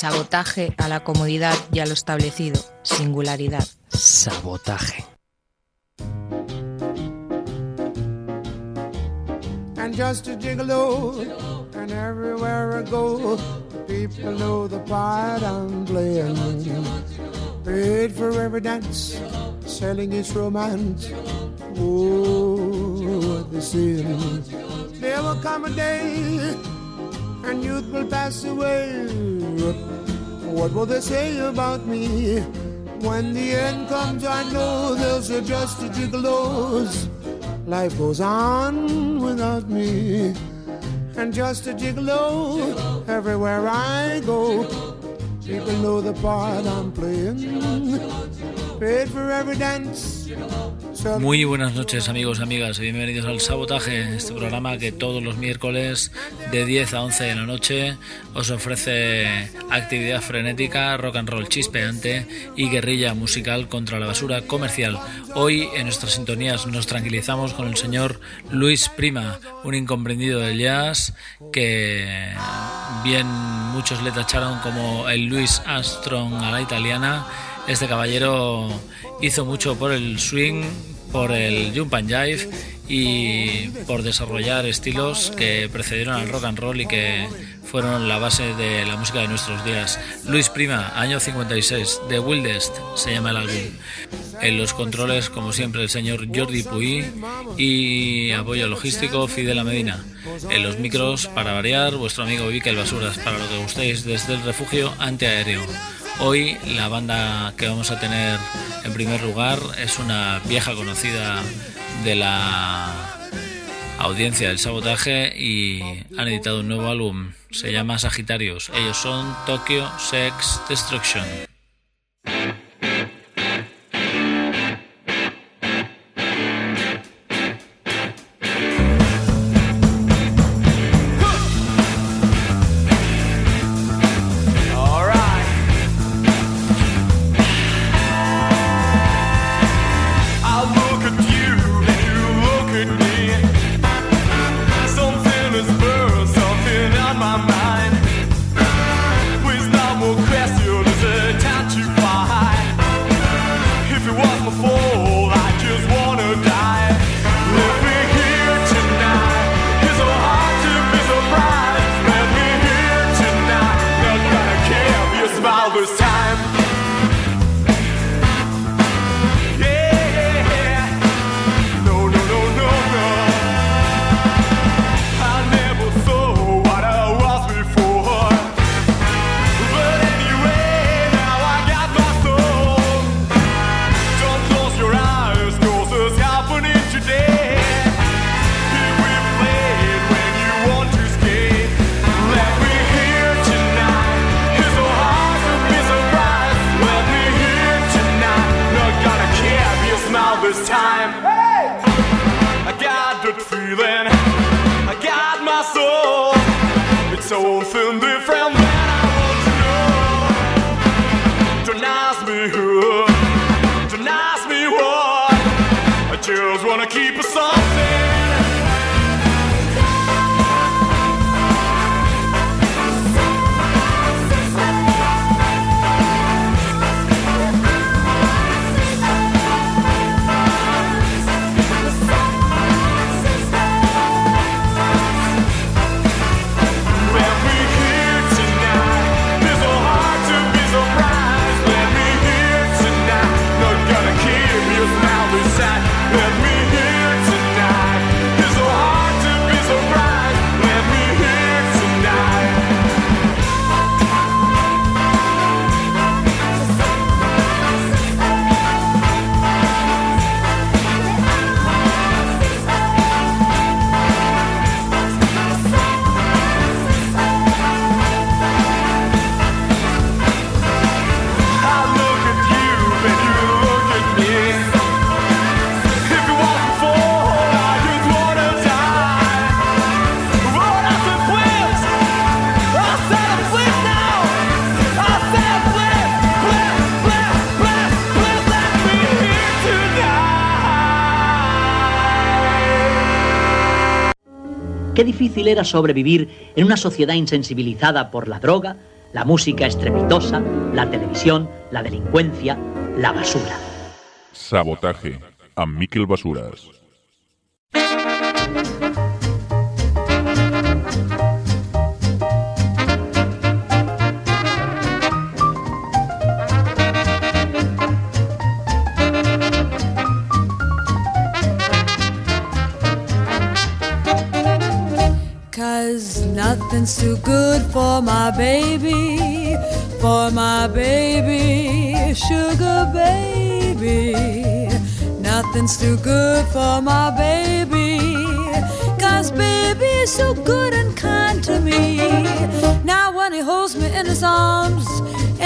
Sabotaje a la comodidad y a lo establecido. Singularidad. Sabotaje. And just a gigolo, and everywhere I go, people know the part I'm playing. Paid for every dance, selling its romance. Oh, what they say. There will come a day, and youth will pass away. What will they say about me? When the end comes, I know they'll say just a gigolos. Life goes on without me. And just a gigolo everywhere I go. People know the part I'm playing. Muy buenas noches amigos, amigas y bienvenidos al Sabotaje, este programa que todos los miércoles de 10 a 11 de la noche os ofrece actividad frenética, rock and roll chispeante y guerrilla musical contra la basura comercial. Hoy en nuestras sintonías nos tranquilizamos con el señor Luis Prima, un incomprendido del jazz que bien muchos le tacharon como el Luis Armstrong a la italiana. Este caballero hizo mucho por el swing, por el jump and jive y por desarrollar estilos que precedieron al rock and roll y que fueron la base de la música de nuestros días. Luis Prima, año 56, The Wildest se llama el álbum. En los controles, como siempre, el señor Jordi Puy y apoyo logístico Fidel Medina. En los micros, para variar, vuestro amigo Vikel Basuras, para lo que gustéis desde el refugio antiaéreo. Hoy la banda que vamos a tener en primer lugar es una vieja conocida de la audiencia del sabotaje y han editado un nuevo álbum, se llama Sagitarios. Ellos son Tokyo Sex Destruction. Qué difícil era sobrevivir en una sociedad insensibilizada por la droga, la música estrepitosa, la televisión, la delincuencia, la basura. Sabotaje a Miquel Basuras. Nothing's too good for my baby, for my baby, sugar baby. Nothing's too good for my baby, cause baby's so good and kind to me. Now when he holds me in his arms,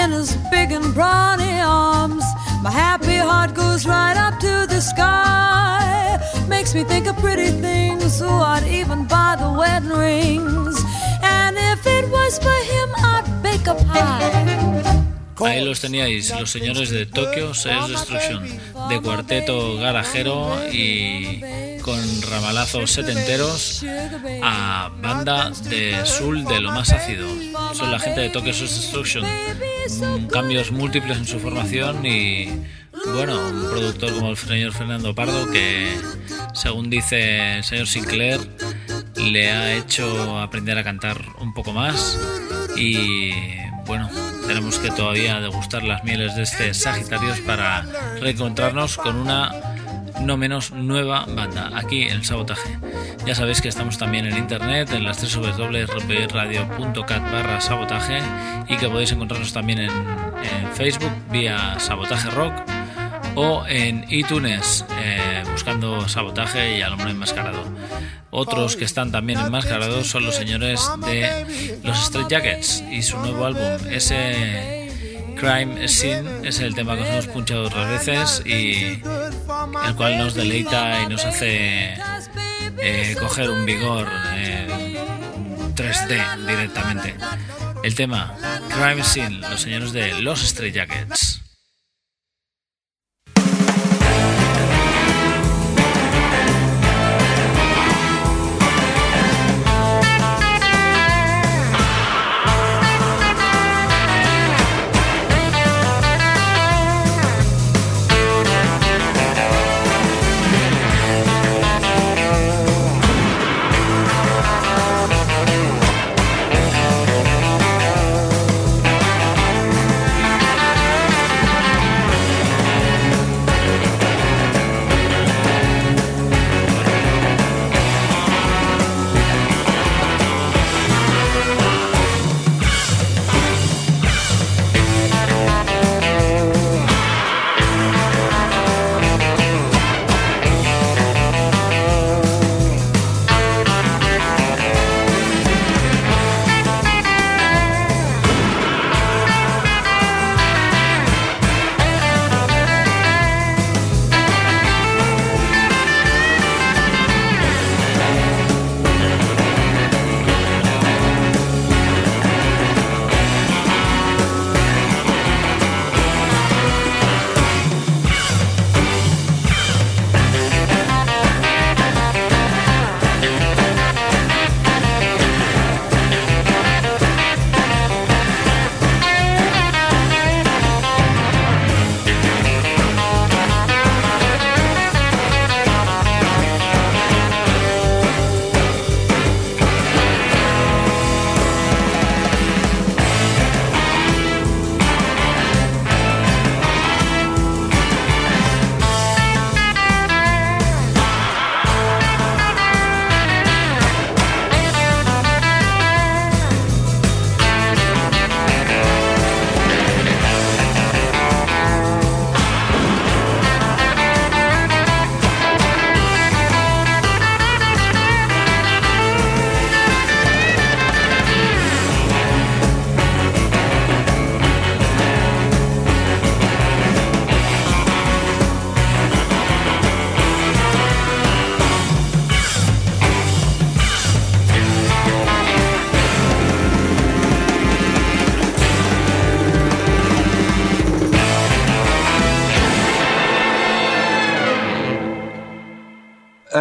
in his big and brawny arms, my happy heart goes right up to the sky. Makes me think of pretty things, so I'd even buy the wedding rings. And if it was for him, I'd bake a pie. Ahí los teníais, los señores de Tokyo Sales Destruction, de cuarteto garajero y con ramalazos setenteros a banda de soul de lo más ácido. Son la gente de Tokyo Sales Destruction. Cambios múltiples en su formación y bueno, un productor como el señor Fernando Pardo que según dice el señor Sinclair le ha hecho aprender a cantar un poco más y bueno, tenemos que todavía degustar las mieles de este Sagitarios para reencontrarnos con una no menos nueva banda aquí en Sabotaje. Ya sabéis que estamos también en internet en las www.radio.cat barra sabotaje y que podéis encontrarnos también en, en Facebook vía Sabotaje Rock o en iTunes eh, buscando sabotaje y al hombre enmascarado. Otros que están también enmascarados son los señores de los Straight Jackets y su nuevo álbum. Ese Crime Scene es el tema que os hemos punchado otras veces y el cual nos deleita y nos hace eh, coger un vigor 3D directamente. El tema Crime Scene, los señores de los Straight Jackets.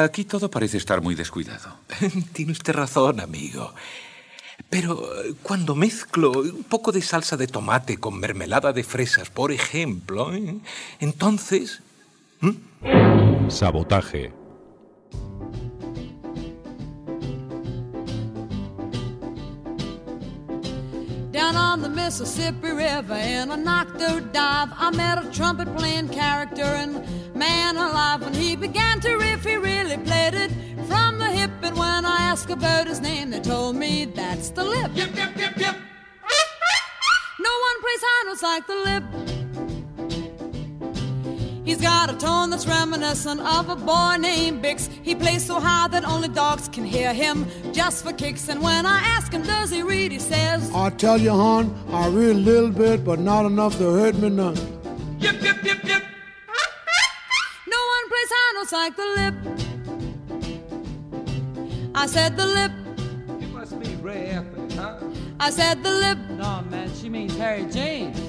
Aquí todo parece estar muy descuidado. Tiene usted razón, amigo. Pero eh, cuando mezclo un poco de salsa de tomate con mermelada de fresas, por ejemplo, ¿eh? entonces... Sabotaje. Down on the Mississippi River in a knocked-out dive, I met a trumpet-playing character and man alive. When he began to riff, he really played it from the hip. And when I asked about his name, they told me that's the lip. Yip, yip, yip, yip. No one plays high notes like the lip. He's got a tone that's reminiscent of a boy named Bix. He plays so high that only dogs can hear him just for kicks. And when I ask him, does he read, he says, I tell you, hon, I read a little bit, but not enough to hurt me none. Yip, yip, yip, yip. No one plays high notes like the lip. I said the lip. You must be Ray Anthony, huh? I said the lip. No, man, she means Harry James.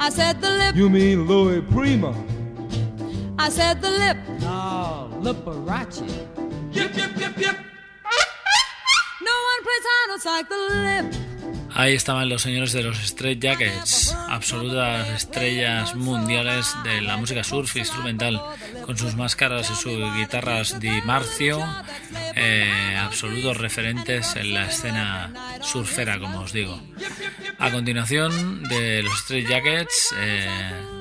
I said the lip. You mean Louis Prima? I said the lip. No, Liberace. Yip, yip, yip, yip. No one plays like the lip. Ahí estaban los señores de los Straight Jackets, absolutas estrellas mundiales de la música surf instrumental, con sus máscaras y sus guitarras Di Marcio, eh, absolutos referentes en la escena surfera, como os digo. A continuación de los Straight Jackets, eh,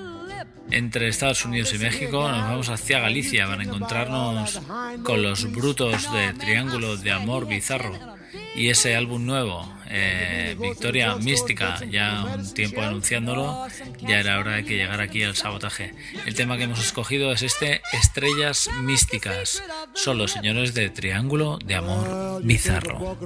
entre Estados Unidos y México, nos vamos hacia Galicia para encontrarnos con los brutos de Triángulo de Amor Bizarro y ese álbum nuevo, eh, Victoria Mística, ya un tiempo anunciándolo, ya era hora de que llegara aquí al sabotaje. El tema que hemos escogido es este Estrellas Místicas, son los señores de Triángulo de Amor Bizarro.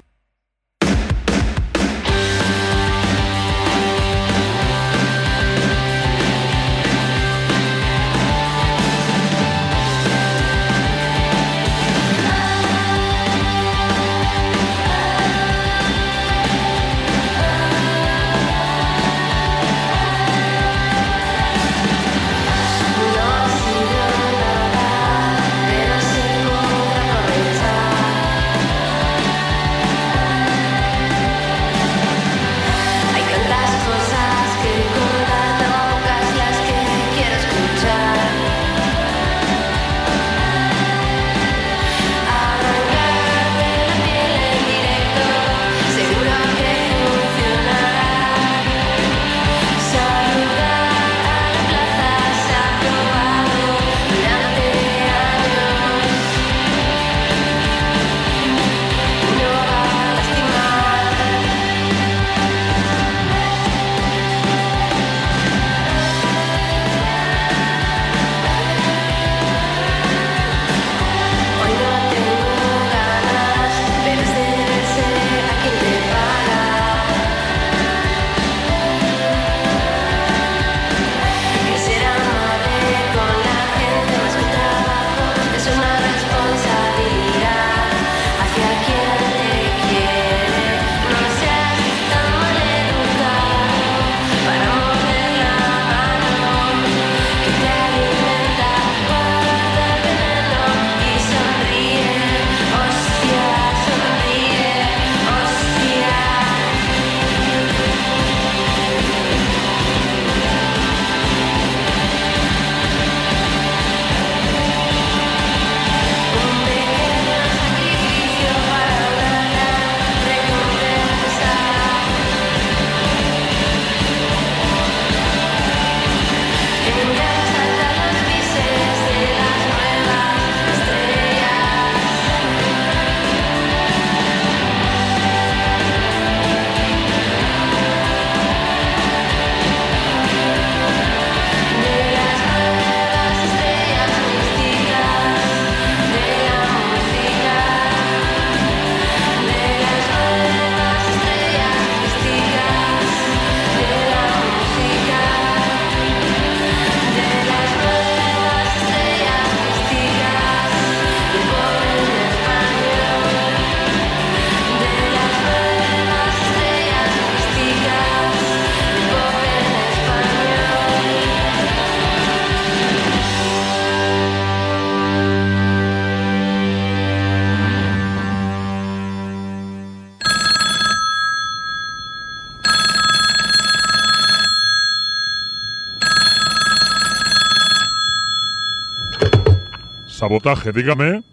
Sabotaje, dígame.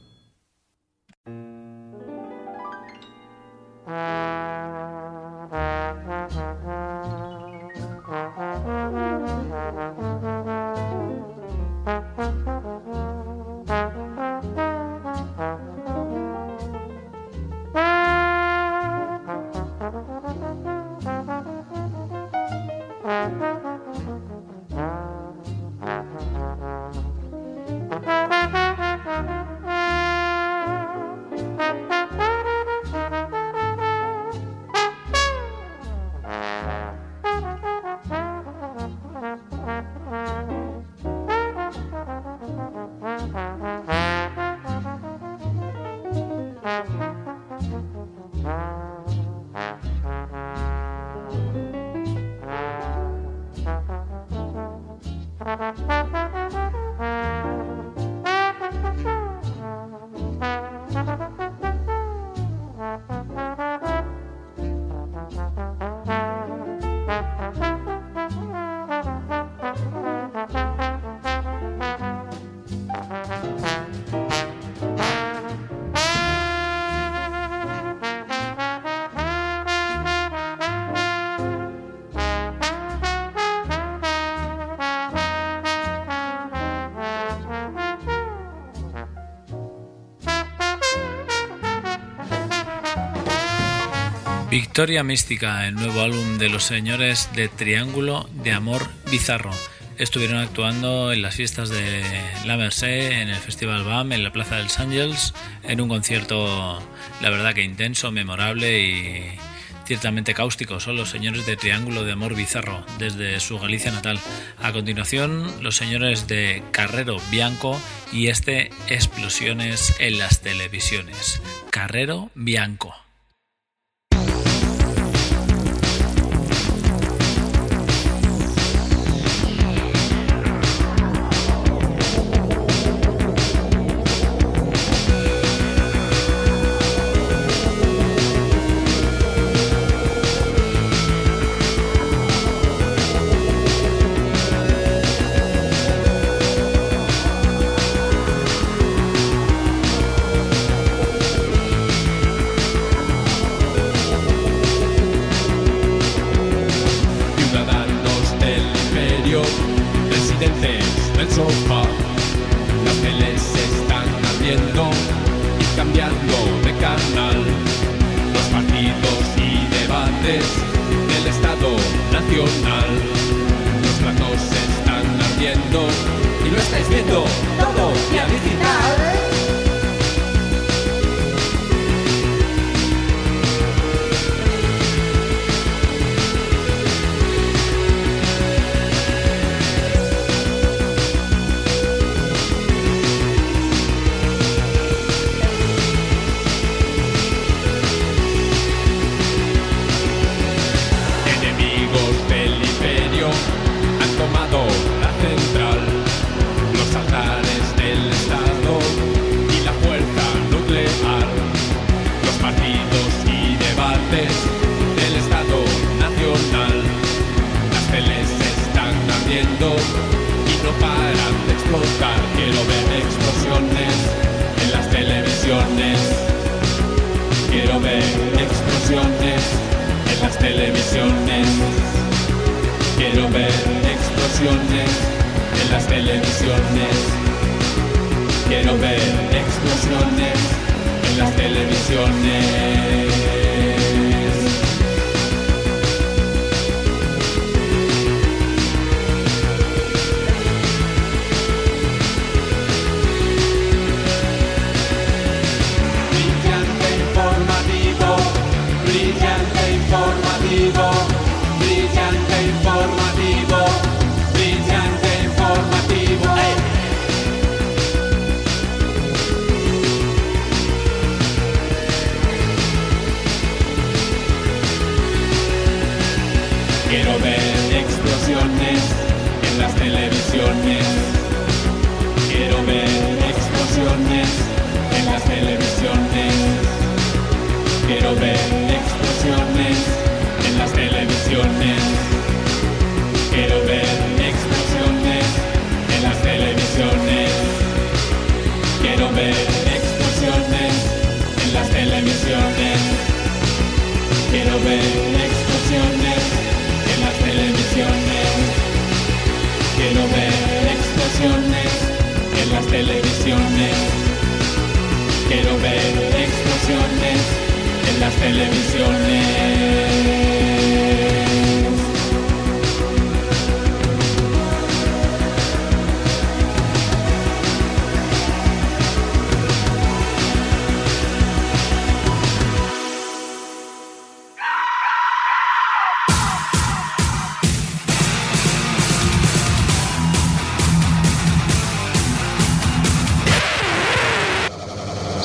Victoria Mística, el nuevo álbum de los señores de Triángulo de Amor Bizarro. Estuvieron actuando en las fiestas de La Merced, en el Festival BAM, en la Plaza de los Ángeles, en un concierto, la verdad que intenso, memorable y ciertamente cáustico. Son los señores de Triángulo de Amor Bizarro, desde su Galicia natal. A continuación, los señores de Carrero Bianco y este Explosiones en las televisiones. Carrero Bianco. your name.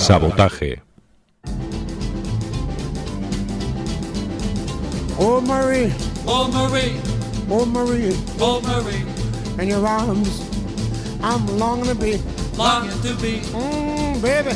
Sabotaje. Oh, Marie, Oh, Marie, oh, Marie, oh, Marie, in your arms, I'm longing to be. longing to be, Mmm, baby,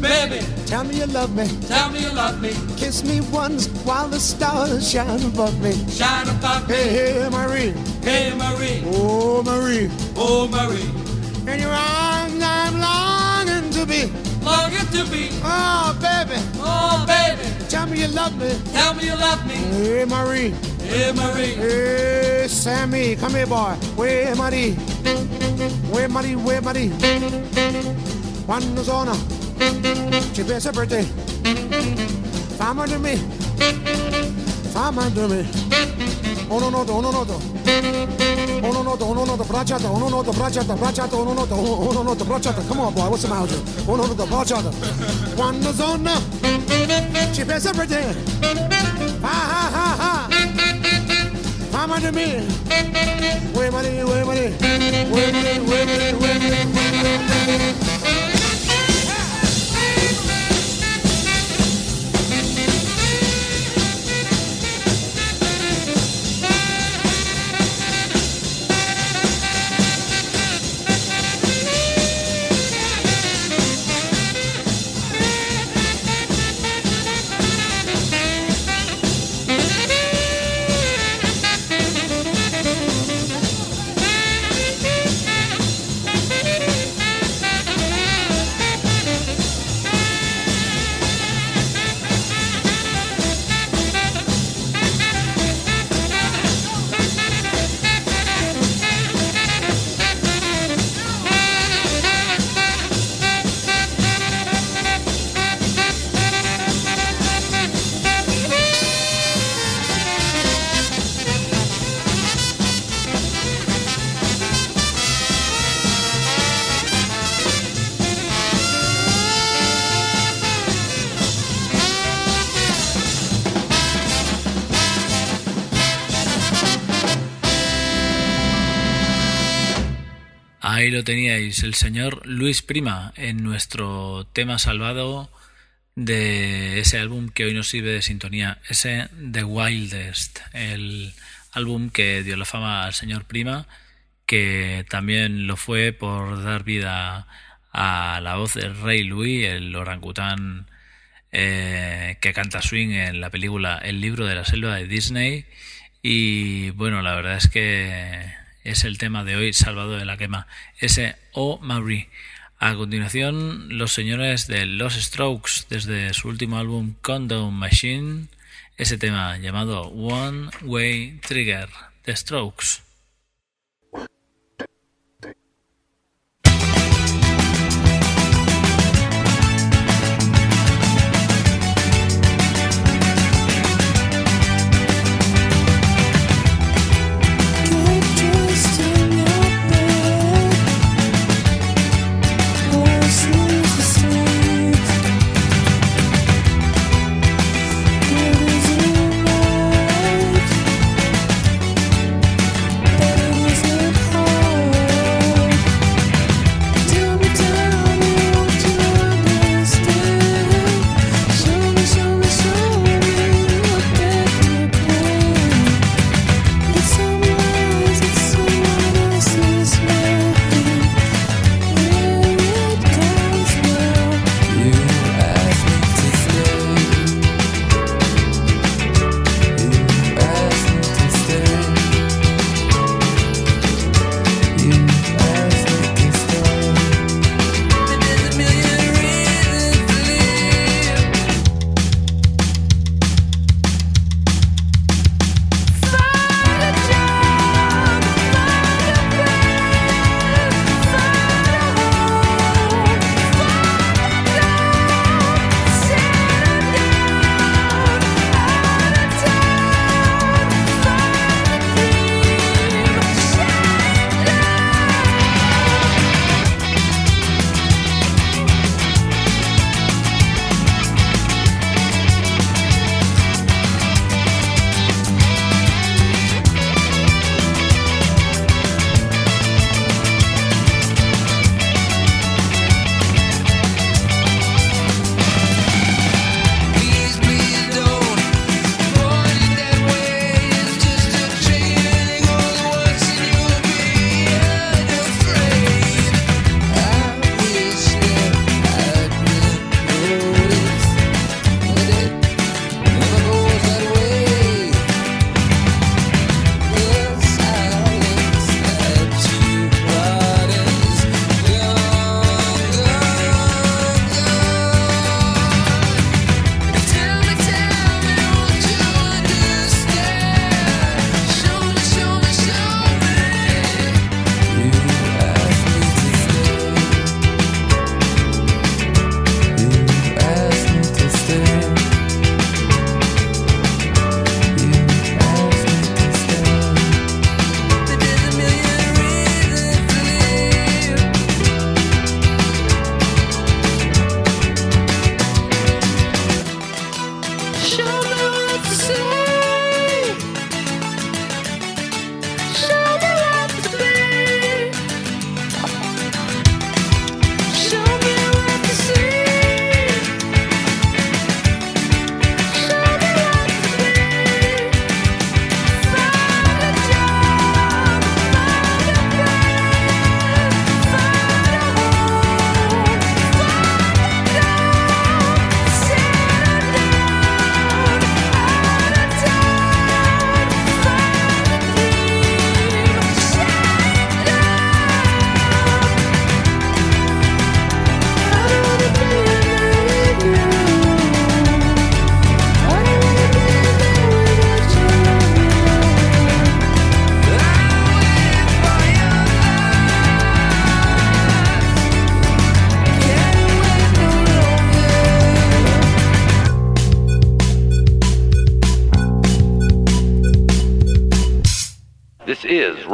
baby, tell me you love me. tell me you love me, Kiss me once while the stars shine above me. shine above me. Hey, hey, Marie, Hey, Marie, oh, Marie, oh, Marie, in your arms, I'm longing to be. Longing to be, Oh, baby, oh, baby, tell me you love me. tell me you love me. Hey, Marie, Hey, Marie, hey, Sammy, come here, boy. Where, Marie? Where, Marie, where, Marie? Quando sono? Ci pensa per te. Fammi da me. Fammi da me. Uno noto, uno noto. Uno noto, uno noto, bracciata, uno noto, bracciata, bracciata, uno noto, uno noto, bracciata. Come on, boy, what's the matter? Uno noto, bracciata. Quando sono? Ci pensa per te. Ha ha ha ha. Fammi da me. Where, Marie, where, Marie? Where, Marie, where, Marie, where, Marie, Lo teníais, el señor Luis Prima, en nuestro tema salvado de ese álbum que hoy nos sirve de sintonía, ese The Wildest, el álbum que dio la fama al señor Prima, que también lo fue por dar vida a la voz del Rey Louis, el orangután eh, que canta swing en la película El libro de la selva de Disney. Y bueno, la verdad es que es el tema de hoy, Salvado de la Quema, ese O Marie. A continuación, los señores de Los Strokes, desde su último álbum Condom Machine, ese tema llamado One Way Trigger, The Strokes.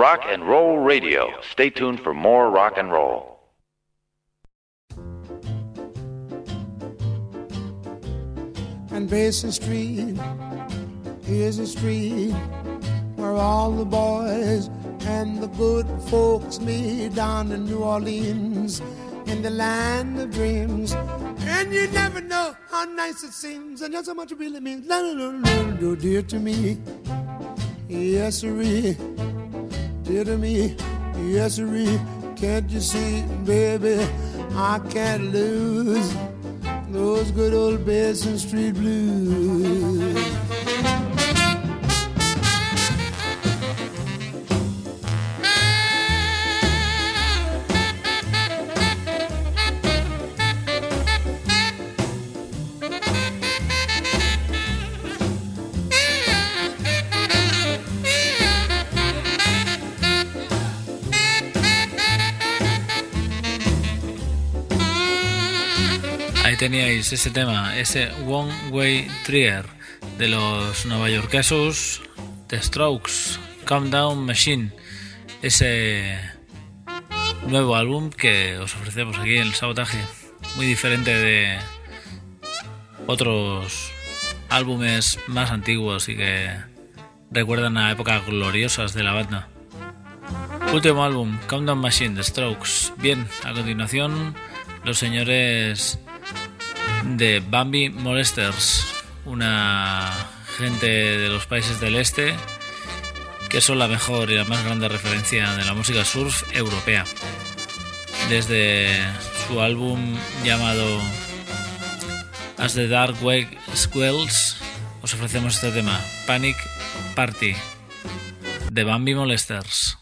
Rock and Roll Radio. Stay tuned for more rock and roll. And Basin Street is a street where all the boys and the good folks meet down in New Orleans in the land of dreams. And you never know how nice it seems and just how much it really means. No, no, no, dear to me. Yes, sirree. Dear to me. Yes, sirree. Can't you see, baby? I can't lose those good old Basin Street blues. Teníais ese tema, ese One Way Trigger de los novayorquesos The Strokes, Calm Down Machine, ese nuevo álbum que os ofrecemos aquí en el sabotaje, muy diferente de otros álbumes más antiguos y que recuerdan a épocas gloriosas de la banda. Último álbum, Countdown Machine, The Strokes. Bien, a continuación, los señores de Bambi Molesters, una gente de los países del este que son la mejor y la más grande referencia de la música surf europea. Desde su álbum llamado As the Dark Wake Squells, os ofrecemos este tema, Panic Party, de Bambi Molesters.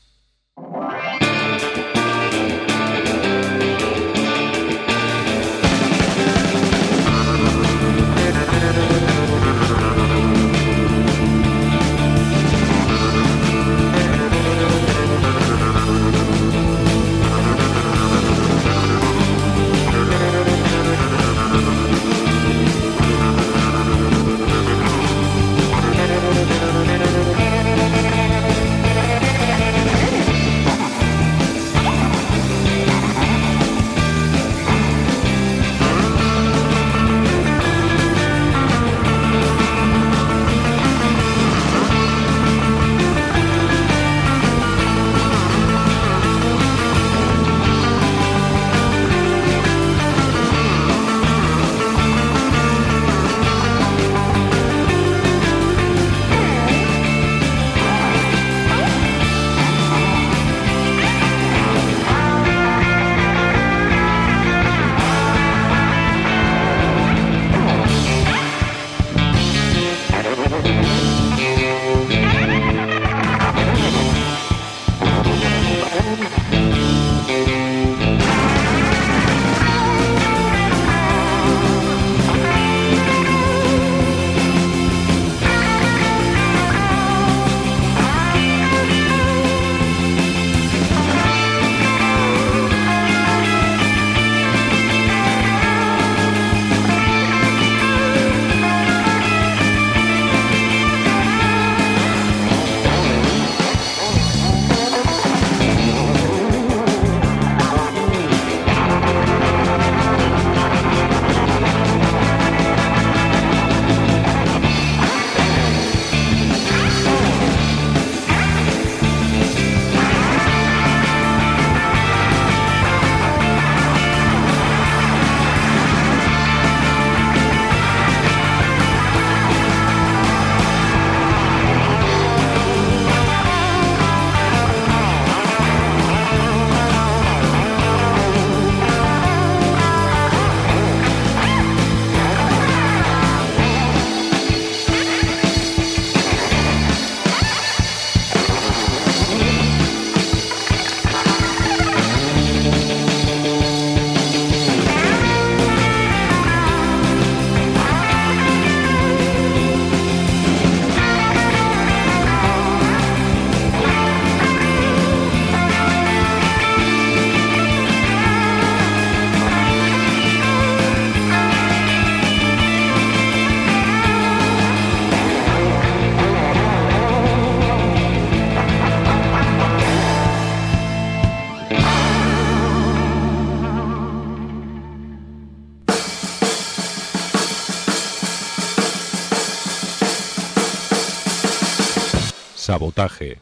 Sabotaje.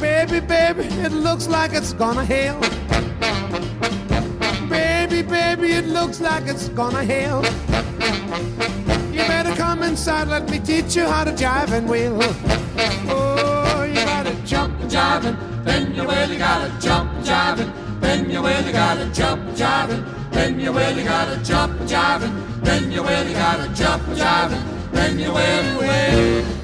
Baby, baby, it looks like it's gonna hail. Baby, baby, it looks like it's gonna hail. You better come inside, let me teach you how to jive and wheel. Oh, you gotta jump and jive and then you gotta jump and jive and then you gotta jump and jive and then you gotta jump and jive and then you really gotta jump and jive and then you really, really.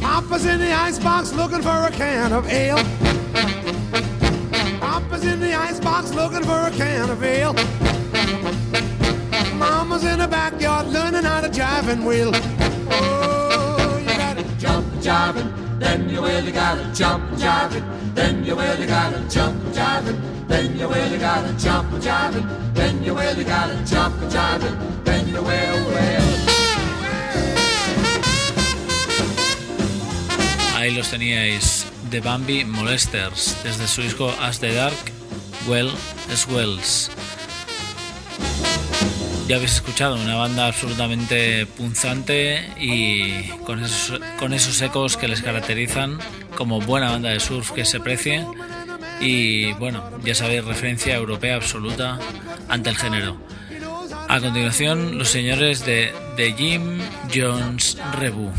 Papa's in the icebox looking for a can of ale. Papa's in the icebox looking for a can of ale. Mama's in the backyard learning how to jive and wheel. Oh, you gotta jump jiving, then you really gotta jump jiving, then you really gotta jump jiving, then you really gotta jump jiving, then you really gotta jump jiving, then you will, will. Ahí los teníais, The Bambi Molesters, desde su disco As the Dark, Well as Wells. Ya habéis escuchado, una banda absolutamente punzante y con esos, con esos ecos que les caracterizan como buena banda de surf que se precie y bueno, ya sabéis, referencia europea absoluta ante el género. A continuación, los señores de The Jim Jones Rebu.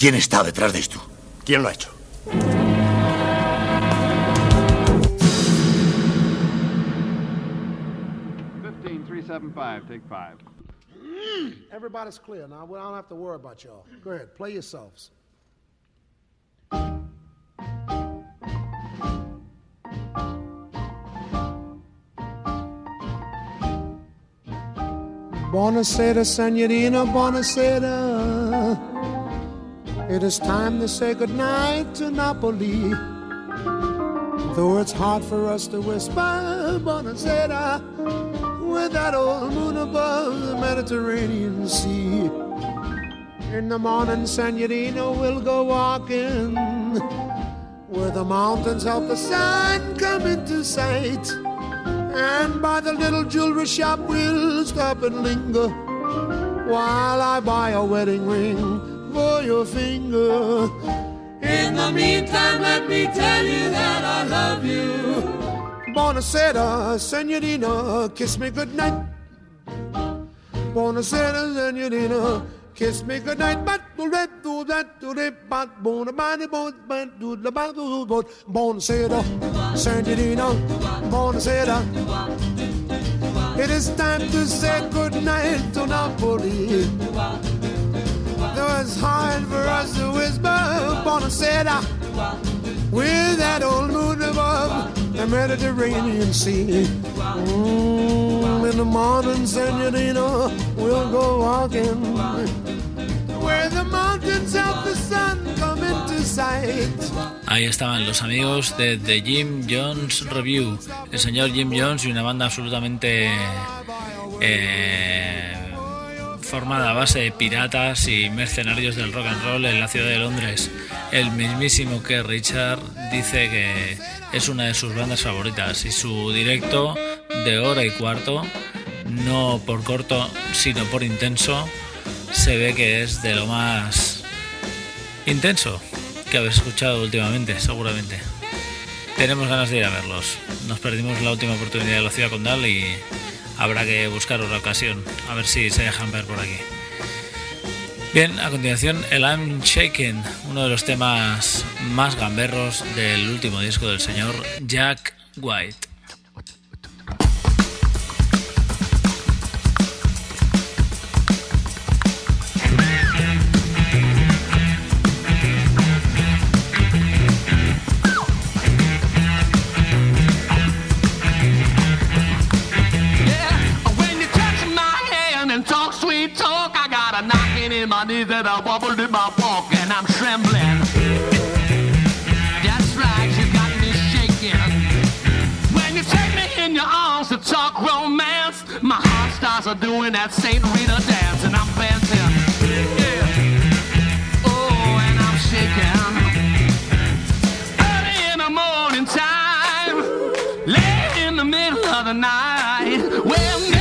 ¿Quién está detrás de esto? ¿Quién lo ha hecho? take five. Mm. Everybody's clear now. We don't have to worry about y'all. Go ahead, play yourselves. Buonasera, senorina, buonasera. It is time to say goodnight to Napoli. Though it's hard for us to whisper, buonasera, with that old moon above the Mediterranean Sea. In the morning, senorina, we'll go walking where the mountains help the sun come into sight. And by the little jewelry shop, we'll stop and linger while I buy a wedding ring for your finger. In the meantime, let me tell you that I love you. Buonasera, senorina, kiss me goodnight. Buonasera, senorina, kiss me goodnight. But do that, do that, do that, but bona bani, bon, but do the do but buonasera, senorina, buonasera. It is time to say goodnight to Napoli. Though it's hard for us to whisper, buonasera, with that old moon above the Mediterranean Sea. Mm, in the morning, senorina, we'll go walking where the mountains of the sun come into sight. Ahí estaban los amigos de The Jim Jones Review, el señor Jim Jones y una banda absolutamente eh, formada a base de piratas y mercenarios del rock and roll en la ciudad de Londres. El mismísimo que Richard dice que es una de sus bandas favoritas y su directo de hora y cuarto, no por corto, sino por intenso, se ve que es de lo más intenso que habéis escuchado últimamente, seguramente. Tenemos ganas de ir a verlos. Nos perdimos la última oportunidad de la ciudad condal y habrá que buscar otra ocasión, a ver si se dejan ver por aquí. Bien, a continuación el I'm Shaken, uno de los temas más gamberros del último disco del señor Jack White. Knocking in my knees and a wobble in my walk, and I'm trembling. That's right, you got me shaking. When you take me in your arms to talk romance, my heart starts a doing that Saint Rita dance, and I'm dancing. Yeah. Oh, and I'm shaking. Early in the morning time, late in the middle of the night. Whenever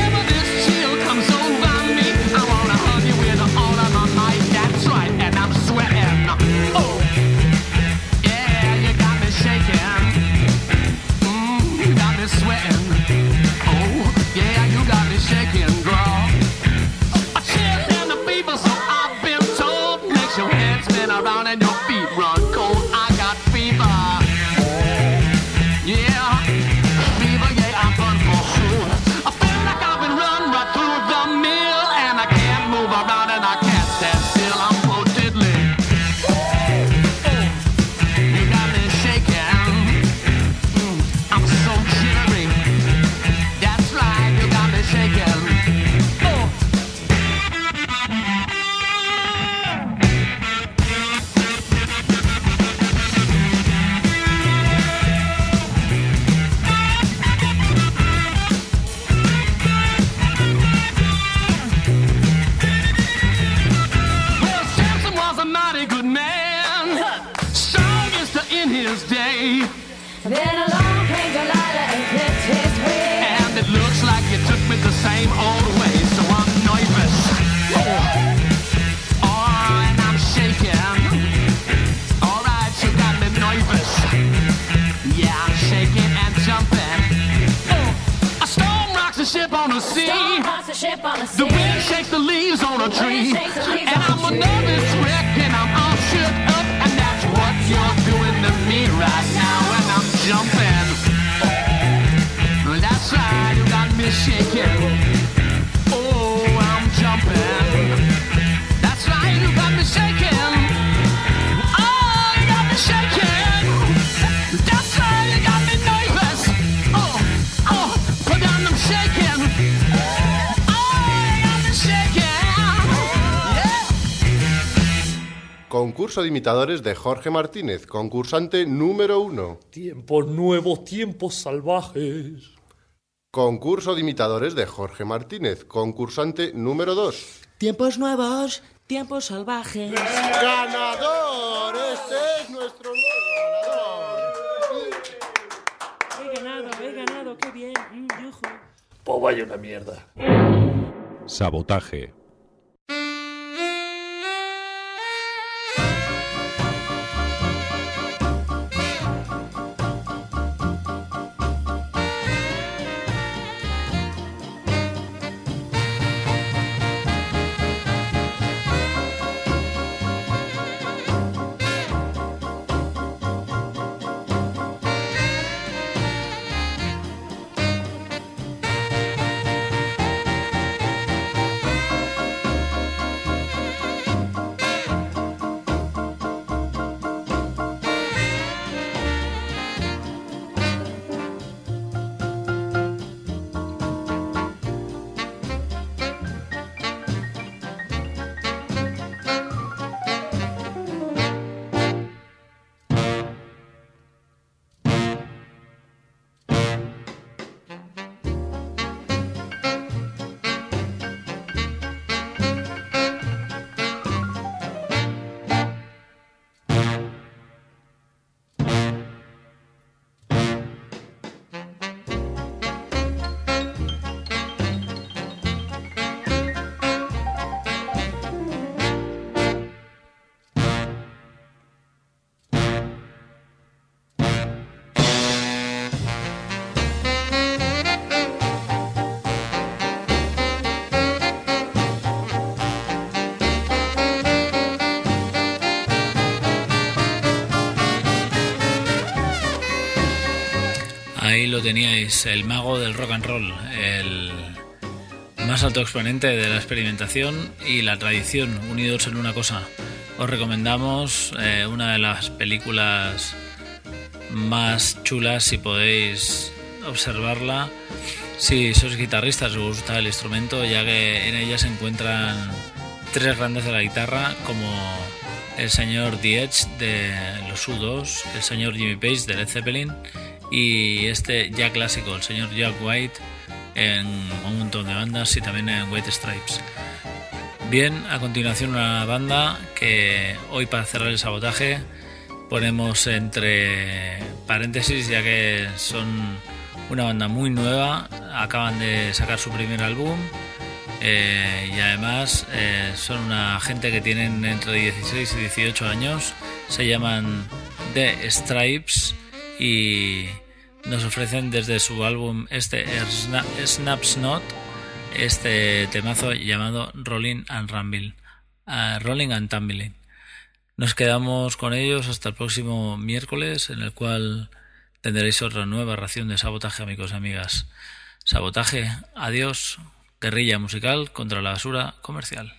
Concurso de imitadores de Jorge Martínez, concursante número uno. Tiempos nuevos, tiempos salvajes. Concurso de imitadores de Jorge Martínez, concursante número dos. Tiempos nuevos, tiempos salvajes. ¡Ganador! Este es nuestro nuevo He ganado, he ganado, qué bien. Mm, yujú. Pues vaya una mierda. Sabotaje. Lo teníais, el mago del rock and roll, el más alto exponente de la experimentación y la tradición unidos en una cosa. Os recomendamos eh, una de las películas más chulas si podéis observarla. Si sois guitarristas os gusta el instrumento, ya que en ella se encuentran tres grandes de la guitarra, como el señor The Edge de los U2, el señor Jimmy Page de Led Zeppelin y este ya clásico, el señor Jack White en un montón de bandas y también en White Stripes. Bien, a continuación una banda que hoy para cerrar el sabotaje ponemos entre paréntesis ya que son una banda muy nueva, acaban de sacar su primer álbum eh, y además eh, son una gente que tienen entre 16 y 18 años, se llaman The Stripes y nos ofrecen desde su álbum este Sna- Snaps Not este temazo llamado Rolling and Rumble ah, Rolling and Tumbling. Nos quedamos con ellos hasta el próximo miércoles en el cual tendréis otra nueva ración de sabotaje amigos y amigas. Sabotaje adiós guerrilla musical contra la basura comercial